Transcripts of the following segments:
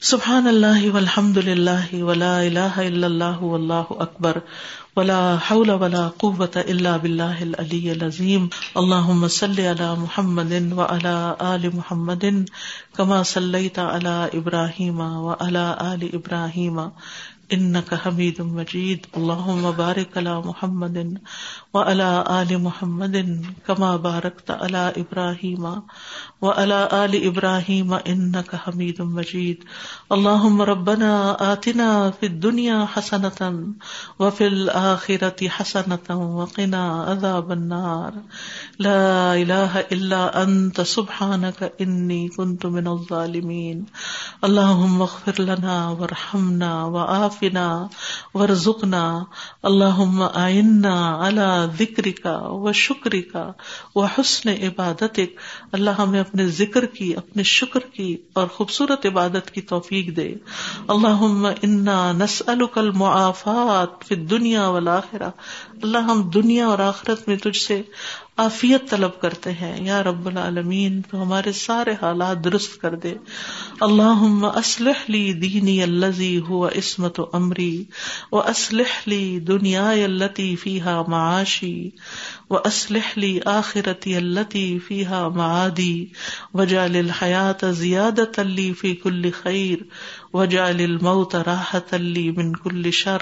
سبحان اللہ والحمد للہ ولا الہ الا اللہ واللہ اکبر ولا حول ولا قوة الا باللہ العلی العظیم اللہم صلی علی محمد وعلا آل محمد کما صلیت علی ابراہیم وعلا آل ابراہیم انك حمید مجید اللہم بارک علی محمد وعلى آل محمد کما بارکت علی ابراہیم وعلى آل ابراہیم انك حمید مجید اللہم ربنا آتنا فی الدنیا حسنتا وفی الآخرة حسنتا وقنا عذاب النار. لا الہ الا انت سبحانك انی كنت من الظالمین اللہم اغفر لنا وارحمنا ورحمنا وعافنا ورزقنا. اللہم آئنا على ذکرک وشکرک وحسن عبادتک. اللہ ہمیں اپنے ذکر کی، اپنے شکر کی اور خوبصورت عبادت کی توفیق دے. اللہ انا نسألک المعافات فی الدنیا والآخرہ. اللہ ہم دنیا اور آخرت میں تجھ سے عافیت طلب کرتے ہیں۔ یا رب العالمین، تو ہمارے سارے حالات درست کر دے۔ اللہ اسلح لی دینی الزی ہوا عصمت و امری، و اسلح لی دنیا التی فیحا معاشی، و اسلح لی آخرتی التی فیحا معادی وجال الحیات زیادت علی فی کل خیر وجال الموت راحت علی من کل شر۔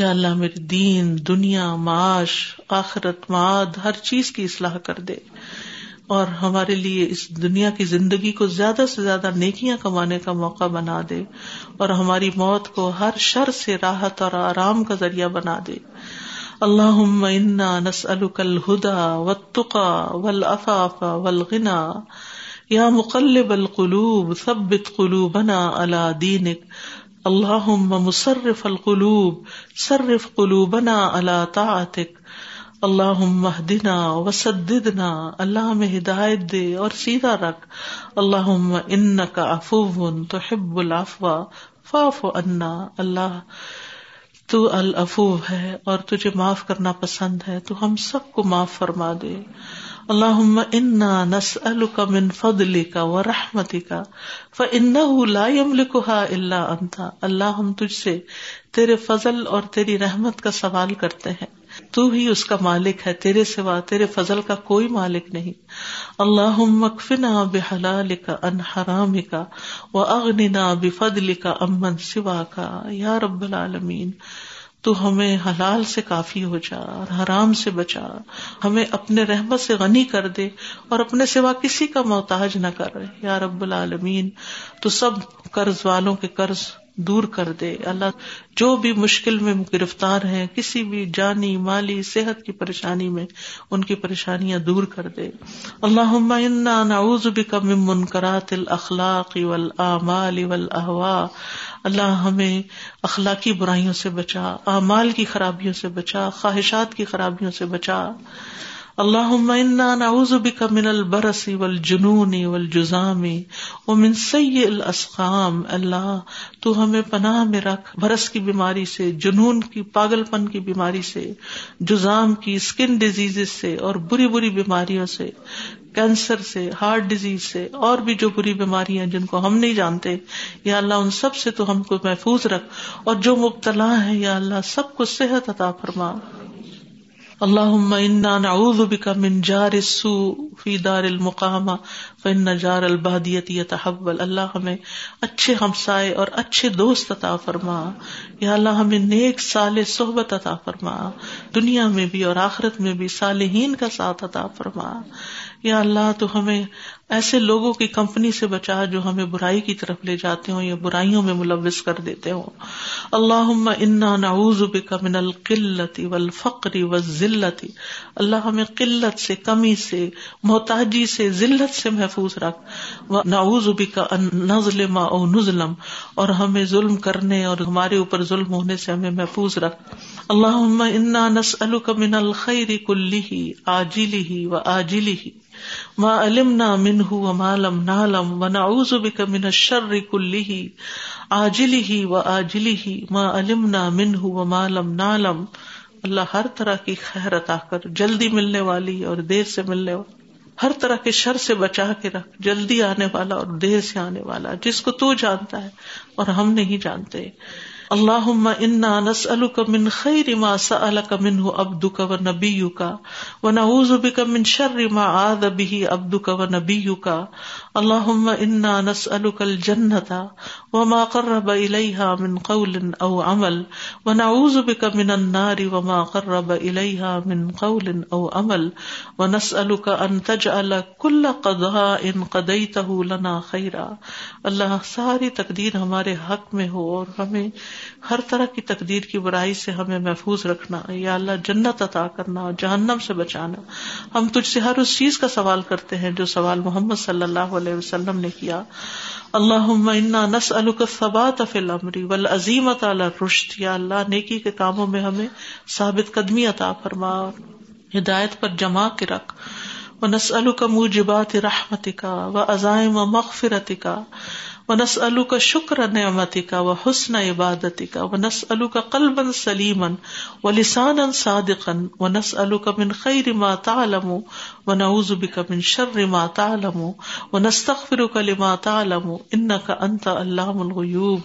یا اللہ میرے دین، دنیا، معاش، آخرت، معاد، ہر چیز کی اصلاح کر دے۔ اور ہمارے لیے اس دنیا کی زندگی کو زیادہ سے زیادہ نیکیاں کمانے کا موقع بنا دے۔ اور ہماری موت کو ہر شر سے راحت اور آرام کا ذریعہ بنا دے۔ اللہ انا نسألک الہدا والتقا والعفاف والغنا یا مقلب القلوب، ثبت قلوبنا على دینک۔ اللہ مصرف القلوب، صرف قلوبنا اللہ طاعتک۔ اللہ مہدنا وسددنا، اللہ ہمیں ہدایت دے اور سیدھا رکھ۔ اللہ ان کا افو تو حب الافوا فاف انا اللہ تو الافو ہے اور تجھے معاف کرنا پسند ہے، تو ہم سب کو معاف فرما دے۔ اللہ انا نس من فضل کا و رحمتی کا فن لا يملكها الا انت۔ اللہ ہم تجھ سے تیرے فضل اور تیری رحمت کا سوال کرتے ہیں۔ تو ہی اس کا مالک ہے، تیرے سوا تیرے فضل کا کوئی مالک نہیں۔ اللہ مکفنا بحلال کا ان حرام کا و اغننا بفضل کا امن سوا کا یا رب العالمین تو ہمیں حلال سے کافی ہو جا اور حرام سے بچا، ہمیں اپنے رحمت سے غنی کر دے اور اپنے سوا کسی کا محتاج نہ کر۔ یا رب العالمین، تو سب قرض والوں کے قرض دور کر دے۔ اللہ، جو بھی مشکل میں گرفتار ہیں، کسی بھی جانی، مالی، صحت کی پریشانی میں ان کی پریشانیاں دور کر دے۔ اللہ نعوذ بک من منکرات الاخلاق والاعمال والاهواء اللہ ہمیں اخلاقی برائیوں سے بچا، اعمال کی خرابیوں سے بچا، خواہشات کی خرابیوں سے بچا۔ اللہ نعوذ بک من البرس والجنون والجزام ومن سیء الاسقام، اللہ تو ہمیں پناہ میں رکھ برس کی بیماری سے، جنون کی پاگل پن کی بیماری سے، جزام کی اسکن ڈیزیز سے اور بری بری بیماریوں سے کینسر سے ہارٹ ڈیزیز سے اور بھی جو بری بیماریاں جن کو ہم نہیں جانتے، یا اللہ ان سب سے تو ہم کو محفوظ رکھ اور جو مبتلا ہے یا اللہ سب کو صحت عطا فرما۔ اللہ انا نعوذ بک من جار السوء فی دار المقامہ فن جار البادیت یتحول اللہ ہمیں اچھے ہمسائے اور اچھے دوست عطا فرما۔ یا اللہ ہمیں نیک سال صحبت عطا فرما۔ دنیا میں بھی اور آخرت میں بھی صالحین کا ساتھ عطا فرما۔ یا اللہ تو ہمیں ایسے لوگوں کی کمپنی سے بچا جو ہمیں برائی کی طرف لے جاتے ہوں یا برائیوں میں ملوث کر دیتے ہوں۔ اللہ انا نعوذ بک من القلت والفقر والذلت۔ اللہ ہمیں قلت سے، کمی سے، محتاجی سے، ذلت سے محفوظ محفوظ رکھ۔ نعوذ بک ان نظلم او نظلم۔ اور ہمیں ظلم کرنے اور ہمارے اوپر ظلم ہونے سے ہمیں محفوظ رکھ۔ اللہ انا نسألک من الخیر کلہ عاجلہ و آجلہ۔ ما علم نہ من ہُو مالم نالم و نعوذ بک من الشر کلہ آجلی ہی و آجلی ہی ما علم نہ من ہُو مالم نالم اللہ ہر طرح کی خیر عطا کر، جلدی ملنے والی اور دیر سے ملنے والی۔ ہر طرح کے شر سے بچا کے رکھ، جلدی آنے والا اور دیر سے آنے والا، جس کو تو جانتا ہے اور ہم نہیں جانتے۔ اللہ انا نسألك من خیر ما سألك منه عبدك ونبيك ونعوذ بك من شر ما عاذ به عبدك ونبيك اللهم انا نسألك الجنة وما قرب إليها من قول او عمل ونعوذ بك من النار وما قرب إليها من قول او عمل ونسألك ان تجعل كل قضاء قضيته لنا خيرا اللہ ساری تقدیر ہمارے حق میں ہو اور ہمیں ہر طرح کی تقدیر کی برائی سے ہمیں محفوظ رکھنا یا اللہ جنت عطا کرنا جہنم سے بچانا ہم تجھ سے ہر اس چیز کا سوال کرتے ہیں جو سوال محمد صلی اللہ علیہ علیہ وسلم نے کیا اللہ نس القبات فلمری ول عظیمت رشت یا اللہ نیکی کے کاموں میں ہمیں ثابت قدمی عطا فرما، ہدایت پر جما کے رکھ و نس کا موجبات رحمت کا و عزائم مغفرت کا نس الو کا شکر نعمتی کا و حسن عبادتی کا و نس الو کا قلب سلیمن و لسان صادقن و نس الو کا من خیر ما تعلم و نعوذ بک من شر ما تعلم و نستغفر کا لما تعلم انك انت علام الغیوب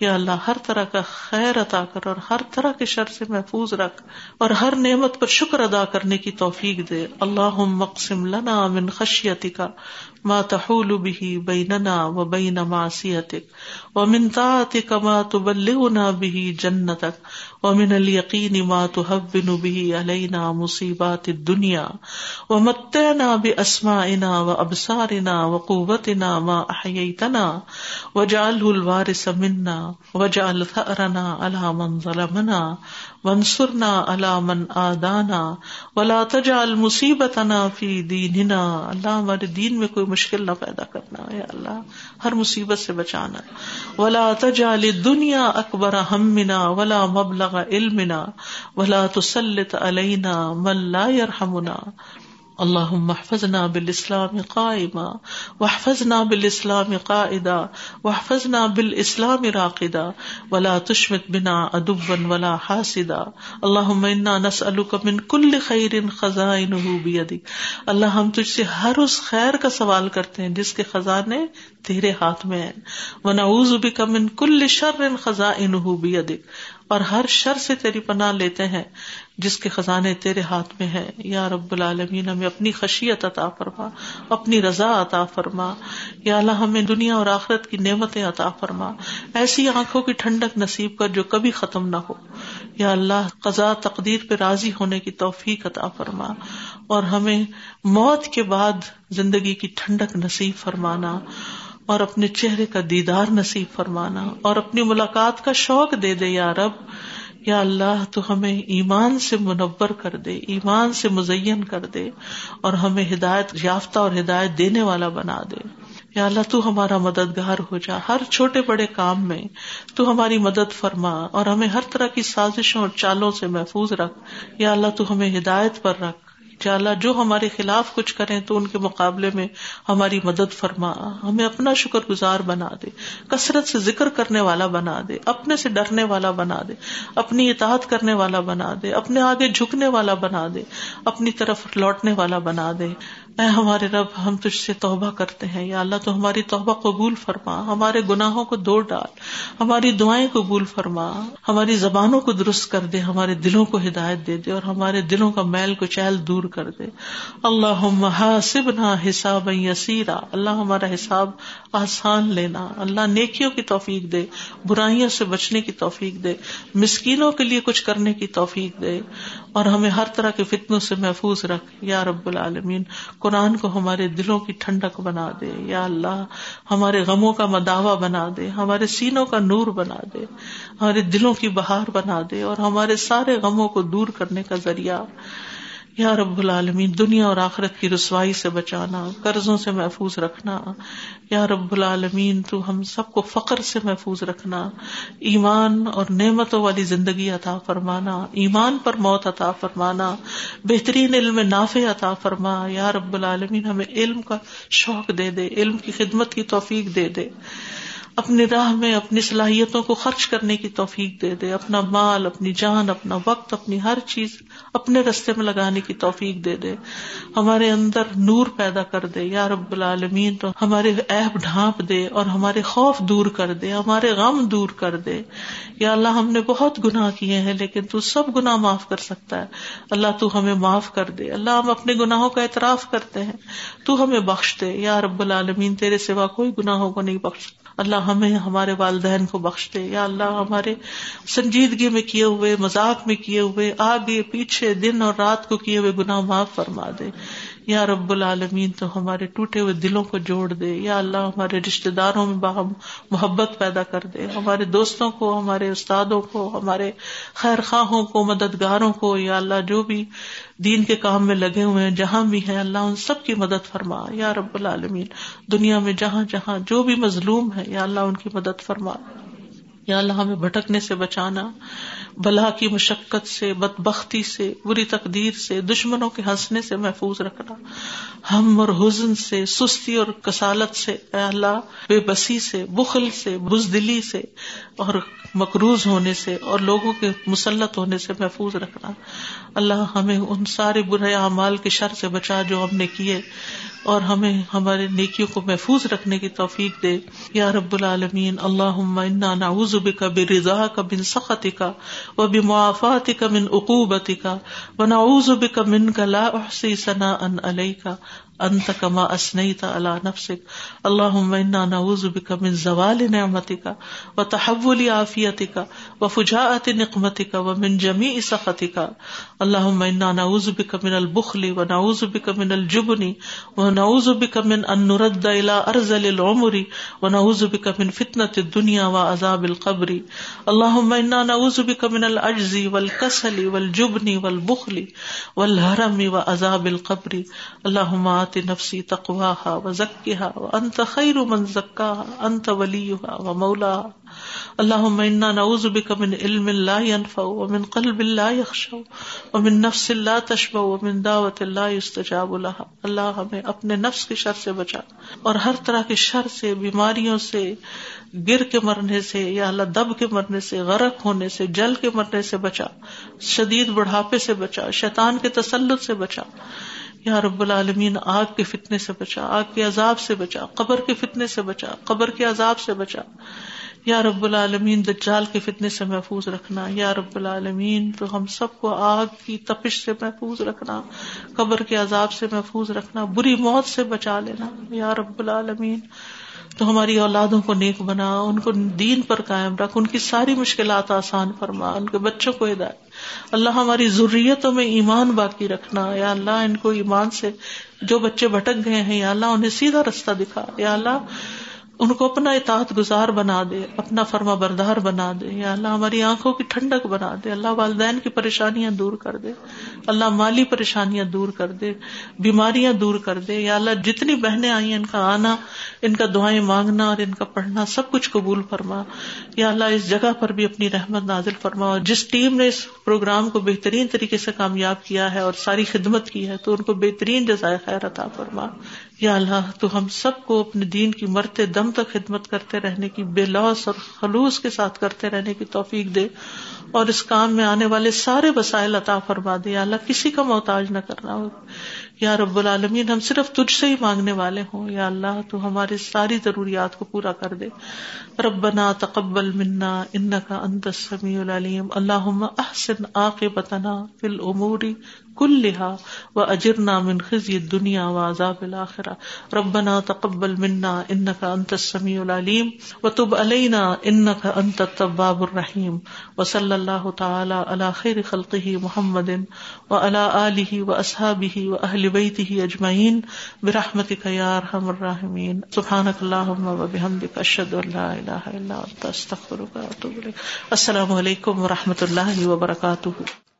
یا اللہ، ہر طرح کا خیر عطا کر اور ہر طرح کے شر سے محفوظ رکھ اور ہر نعمت پر شکر ادا کرنے کی توفیق دے۔ اللہ مقسم لنا من خشیتی کا ما تحول به بيننا وبين معصيتك ومن طاعتك ما تبلغنا به جنتك ومن اليقين ما تهون به علينا مصيبات الدنيا ومتعنا بأسمائنا وأبصارنا وقوتنا ما أحييتنا وجعله الوارث منا وجعل ثأرنا على من ظلمنا وانصرنا على من آدانا ولا تجعل مصیبتنا فی دیننا اللہ ہمارے دین میں کوئی مشکل نہ پیدا کرنا یا اللہ ہر مصیبت سے بچانا۔ ولا تجعل الدنيا اکبر همنا ولا مبلغ علمنا ولا تسلط علينا من لا يرحمنا. اللہ محفظنا بال اسلام قائمہ وحفظنا بال اسلام قائدا وحفظنا بال اسلام راقدا. ولا تشمت بنا ادبا ولا حاسدا. اللہ انا نسألك من کل خیر خزائنه بيدك. اللہ ہم تجھ سے ہر اس خیر کا سوال کرتے ہیں جس کے خزانے تیرے ہاتھ میں ہیں. ونعوذ بک من کل شر خزائنه بيدك اور ہر شر سے تیری پناہ لیتے ہیں، جس کے خزانے تیرے ہاتھ میں ہے یا رب العالمین، ہمیں اپنی خشیت عطا فرما، اپنی رضا عطا فرما۔ یا اللہ، ہمیں دنیا اور آخرت کی نعمتیں عطا فرما۔ ایسی آنکھوں کی ٹھنڈک نصیب کر جو کبھی ختم نہ ہو۔ یا اللہ قزا تقدیر پہ راضی ہونے کی توفیق عطا فرما۔ اور ہمیں موت کے بعد زندگی کی ٹھنڈک نصیب فرمانا۔ اور اپنے چہرے کا دیدار نصیب فرمانا اور اپنی ملاقات کا شوق دے دے یا رب۔ یا اللہ، تو ہمیں ایمان سے منور کر دے، ایمان سے مزین کر دے اور ہمیں ہدایت، یافتہ اور ہدایت دینے والا بنا دے۔ یا اللہ، تو ہمارا مددگار ہو جا۔ ہر چھوٹے بڑے کام میں تو ہماری مدد فرما اور ہمیں ہر طرح کی سازشوں اور چالوں سے محفوظ رکھ۔ یا اللہ، تو ہمیں ہدایت پر رکھ۔ اللہ جو ہمارے خلاف کچھ کریں تو ان کے مقابلے میں ہماری مدد فرما، ہمیں اپنا شکر گزار بنا دے، کثرت سے ذکر کرنے والا بنا دے، اپنے سے ڈرنے والا بنا دے، اپنی اطاعت کرنے والا بنا دے، اپنے آگے جھکنے والا بنا دے، اپنی طرف لوٹنے والا بنا دے۔ اے ہمارے رب، ہم تجھ سے توبہ کرتے ہیں۔ یا اللہ، تو ہماری توبہ قبول فرما۔ ہمارے گناہوں کو دو ڈال۔ ہماری دعائیں قبول فرما۔ ہماری زبانوں کو درست کر دے۔ ہمارے دلوں کو ہدایت دے دے اور ہمارے دلوں کا میل کو چہل دور کر دے۔ اللہ حاسب نہ حساب یسیرا۔ اللہ ہمارا حساب آسان لینا۔ اللہ نیکیوں کی توفیق دے، برائیوں سے بچنے کی توفیق دے۔ مسکینوں کے لیے کچھ کرنے کی توفیق دے۔ اور ہمیں ہر طرح کے فتنوں سے محفوظ رکھ۔ یا رب العالمین قرآن کو ہمارے دلوں کی ٹھنڈک بنا دے، یا اللہ، ہمارے غموں کا مداوع بنا دے، ہمارے سینوں کا نور بنا دے، ہمارے دلوں کی بہار بنا دے، اور ہمارے سارے غموں کو دور کرنے کا ذریعہ یا رب العالمین، دنیا اور آخرت کی رسوائی سے بچانا، قرضوں سے محفوظ رکھنا۔ یا رب العالمین، تو ہم سب کو فخر سے محفوظ رکھنا۔ ایمان اور نعمتوں والی زندگی عطا فرمانا۔ ایمان پر موت عطا فرمانا۔ بہترین علم نافع عطا فرما۔ یا رب العالمین، ہمیں علم کا شوق دے دے، علم کی خدمت کی توفیق دے دے۔ اپنی راہ میں اپنی صلاحیتوں کو خرچ کرنے کی توفیق دے دے، اپنا مال، اپنی جان، اپنا وقت، اپنی ہر چیز اپنے رستے میں لگانے کی توفیق دے دے۔ ہمارے اندر نور پیدا کر دے، یا رب العالمین، تو ہمارے ایب ڈھانپ دے اور ہمارے خوف دور کر دے، ہمارے غم دور کر دے۔ یا اللہ، ہم نے بہت گناہ کیے ہیں، لیکن تو سب گناہ معاف کر سکتا ہے۔ اللہ، تو ہمیں معاف کر دے۔ اللہ، ہم اپنے گناہوں کا اعتراف کرتے ہیں۔ تو ہمیں بخش دے۔ یا رب العالمین، تیرے سوا کوئی گناہوں کو نہیں بخش اللہ ہمیں ہمارے والدین کو بخش دے۔ یا اللہ ہمارے سنجیدگی میں کیے ہوئے، مذاق میں کیے ہوئے، آگے، پیچھے، دن اور رات کو کیے ہوئے گناہ معاف فرما دے۔ یا رب العالمین تو ہمارے ٹوٹے ہوئے دلوں کو جوڑ دے، یا اللہ ہمارے رشتے داروں میں باہم محبت پیدا کر دے، ہمارے دوستوں کو، ہمارے استادوں کو، ہمارے خیر خواہوں کو، مددگاروں کو، یا اللہ جو بھی دین کے کام میں لگے ہوئے ہیں، جہاں بھی ہیں، اللہ ان سب کی مدد فرما، یا رب العالمین دنیا میں جہاں جہاں جو بھی مظلوم ہے، یا اللہ ان کی مدد فرما۔ یا اللہ ہمیں بھٹکنے سے بچانا بلا کی مشقت سے بد بختی سے، بری تقدیر سے، دشمنوں کے ہنسنے سے محفوظ رکھنا۔ ہم اور حزن سے، سستی اور کسالت سے، اے اللہ، بے بسی سے، بخل سے، بزدلی سے اور مقروض ہونے سے اور لوگوں کے مسلط ہونے سے محفوظ رکھنا۔ اللہ ہمیں ان سارے برے اعمال کے شر سے بچا جو ہم نے کیے اور ہمیں ہمارے نیکیوں کو محفوظ رکھنے کی توفیق دے۔ یا رب العالمین اللہ نعوذ بک برضا کا بن سختی و بھی موافات کا من عقوبتی کا و نعوذ بک من کا لا احسی ثنا ان علیہ کا انت کما اسنیت علی نفسک. اللهم انا نعوذ بك من زوال نعمتک و تحول نعمتك وتحول عافيتك وفجاءة نقمتك ومن جميع سخطك اللهم انا نعوذ بك من البخل ونعوذ بك من الجبن ونعوذ بك من ان نرد الى ارذل العمر ونعوذ بك من فتنة الدنيا وعذاب القبر. اللهم انا نعوذ بك من العجز والكسل والجبن والبخل والهرم وعذاب القبر. اللهم آت نفسی تقواہا و ذکیہا و انت خیر من زکاہا، انت ولیہا و مولاہا۔ اللہم انا نعوذ بک من علم لا ينفع و من قلب لا يخشع و من نفس لا تشبع و من دعوت لا يستجاب لها اللہ ہمیں اپنے نفس کے شر سے بچا اور ہر طرح کے شر سے، بیماریوں سے، گر کے مرنے سے، یا اللہ دب کے مرنے سے، غرق ہونے سے، جل کے مرنے سے بچا، شدید بڑھاپے سے بچا، شیطان کے تسلط سے بچا۔ یا رب العالمین، آگ کے فتنے سے بچا، آگ کے عذاب سے بچا، قبر کے فتنے سے بچا، قبر کے عذاب سے بچا۔ یا رب العالمین، دجال کے فتنے سے محفوظ رکھنا۔ یا رب العالمین، تو ہم سب کو آگ کی تپش سے محفوظ رکھنا، قبر کے عذاب سے محفوظ رکھنا، بری موت سے بچا لینا۔ یا رب العالمین تو ہماری اولادوں کو نیک بنا، ان کو دین پر قائم رکھ، ان کی ساری مشکلات آسان فرما، ان کے بچوں کو ہدایت۔ اللہ ہماری ضروریتوں میں ایمان باقی رکھنا، یا اللہ ان کو ایمان سے جو بچے بھٹک گئے ہیں، یا اللہ انہیں سیدھا رستہ دکھا، یا اللہ ان کو اپنا اطاعت گزار بنا دے، اپنا فرما بردار بنا دے۔ یا اللہ، ہماری آنکھوں کی ٹھنڈک بنا دے۔ اللہ والدین کی پریشانیاں دور کر دے۔ اللہ مالی پریشانیاں دور کر دے، بیماریاں دور کر دے۔ یا اللہ، جتنی بہنیں آئی ہیں ان کا آنا، ان کا دعائیں مانگنا اور ان کا پڑھنا، سب کچھ قبول فرما۔ یا اللہ، اس جگہ پر بھی اپنی رحمت نازل فرما۔ اور جس ٹیم نے اس پروگرام کو بہترین طریقے سے کامیاب کیا ہے اور ساری خدمت کی ہے، تو ان کو بہترین جزائے خیر عطا فرما۔ یا اللہ، تو ہم سب کو اپنے دین کی مرتے دم تک خدمت کرتے رہنے کی بے لوس اور خلوص کے ساتھ کرتے رہنے کی توفیق دے اور اس کام میں آنے والے سارے وسائل عطا فرما دے۔ یا اللہ، کسی کا محتاج نہ کرنا۔ ہو یا رب العالمین، ہم صرف تجھ سے ہی مانگنے والے ہوں۔ یا اللہ، تو ہماری ساری ضروریات کو پورا کر دے۔ ربنا تقبل منا، انکا انت السمیع العلیم۔ اللہم احسن عاقبتنا فی الامور كلها واجرنا من خزي الدنيا وعذاب الاخره ربنا تقبل منا انك انت السميع العليم وتب علينا انك انت التواب الرحيم وصلى الله تعالى على خير خلقه محمد وعلى اله واصحابه واهل بيته اجمعين برحمتك يا ارحم الراحمين سبحانك اللهم وبحمدك اشهد ان لا اله الا انت استغفرك واتوب اليك السلام علیکم و رحمۃ اللہ وبرکاتہ.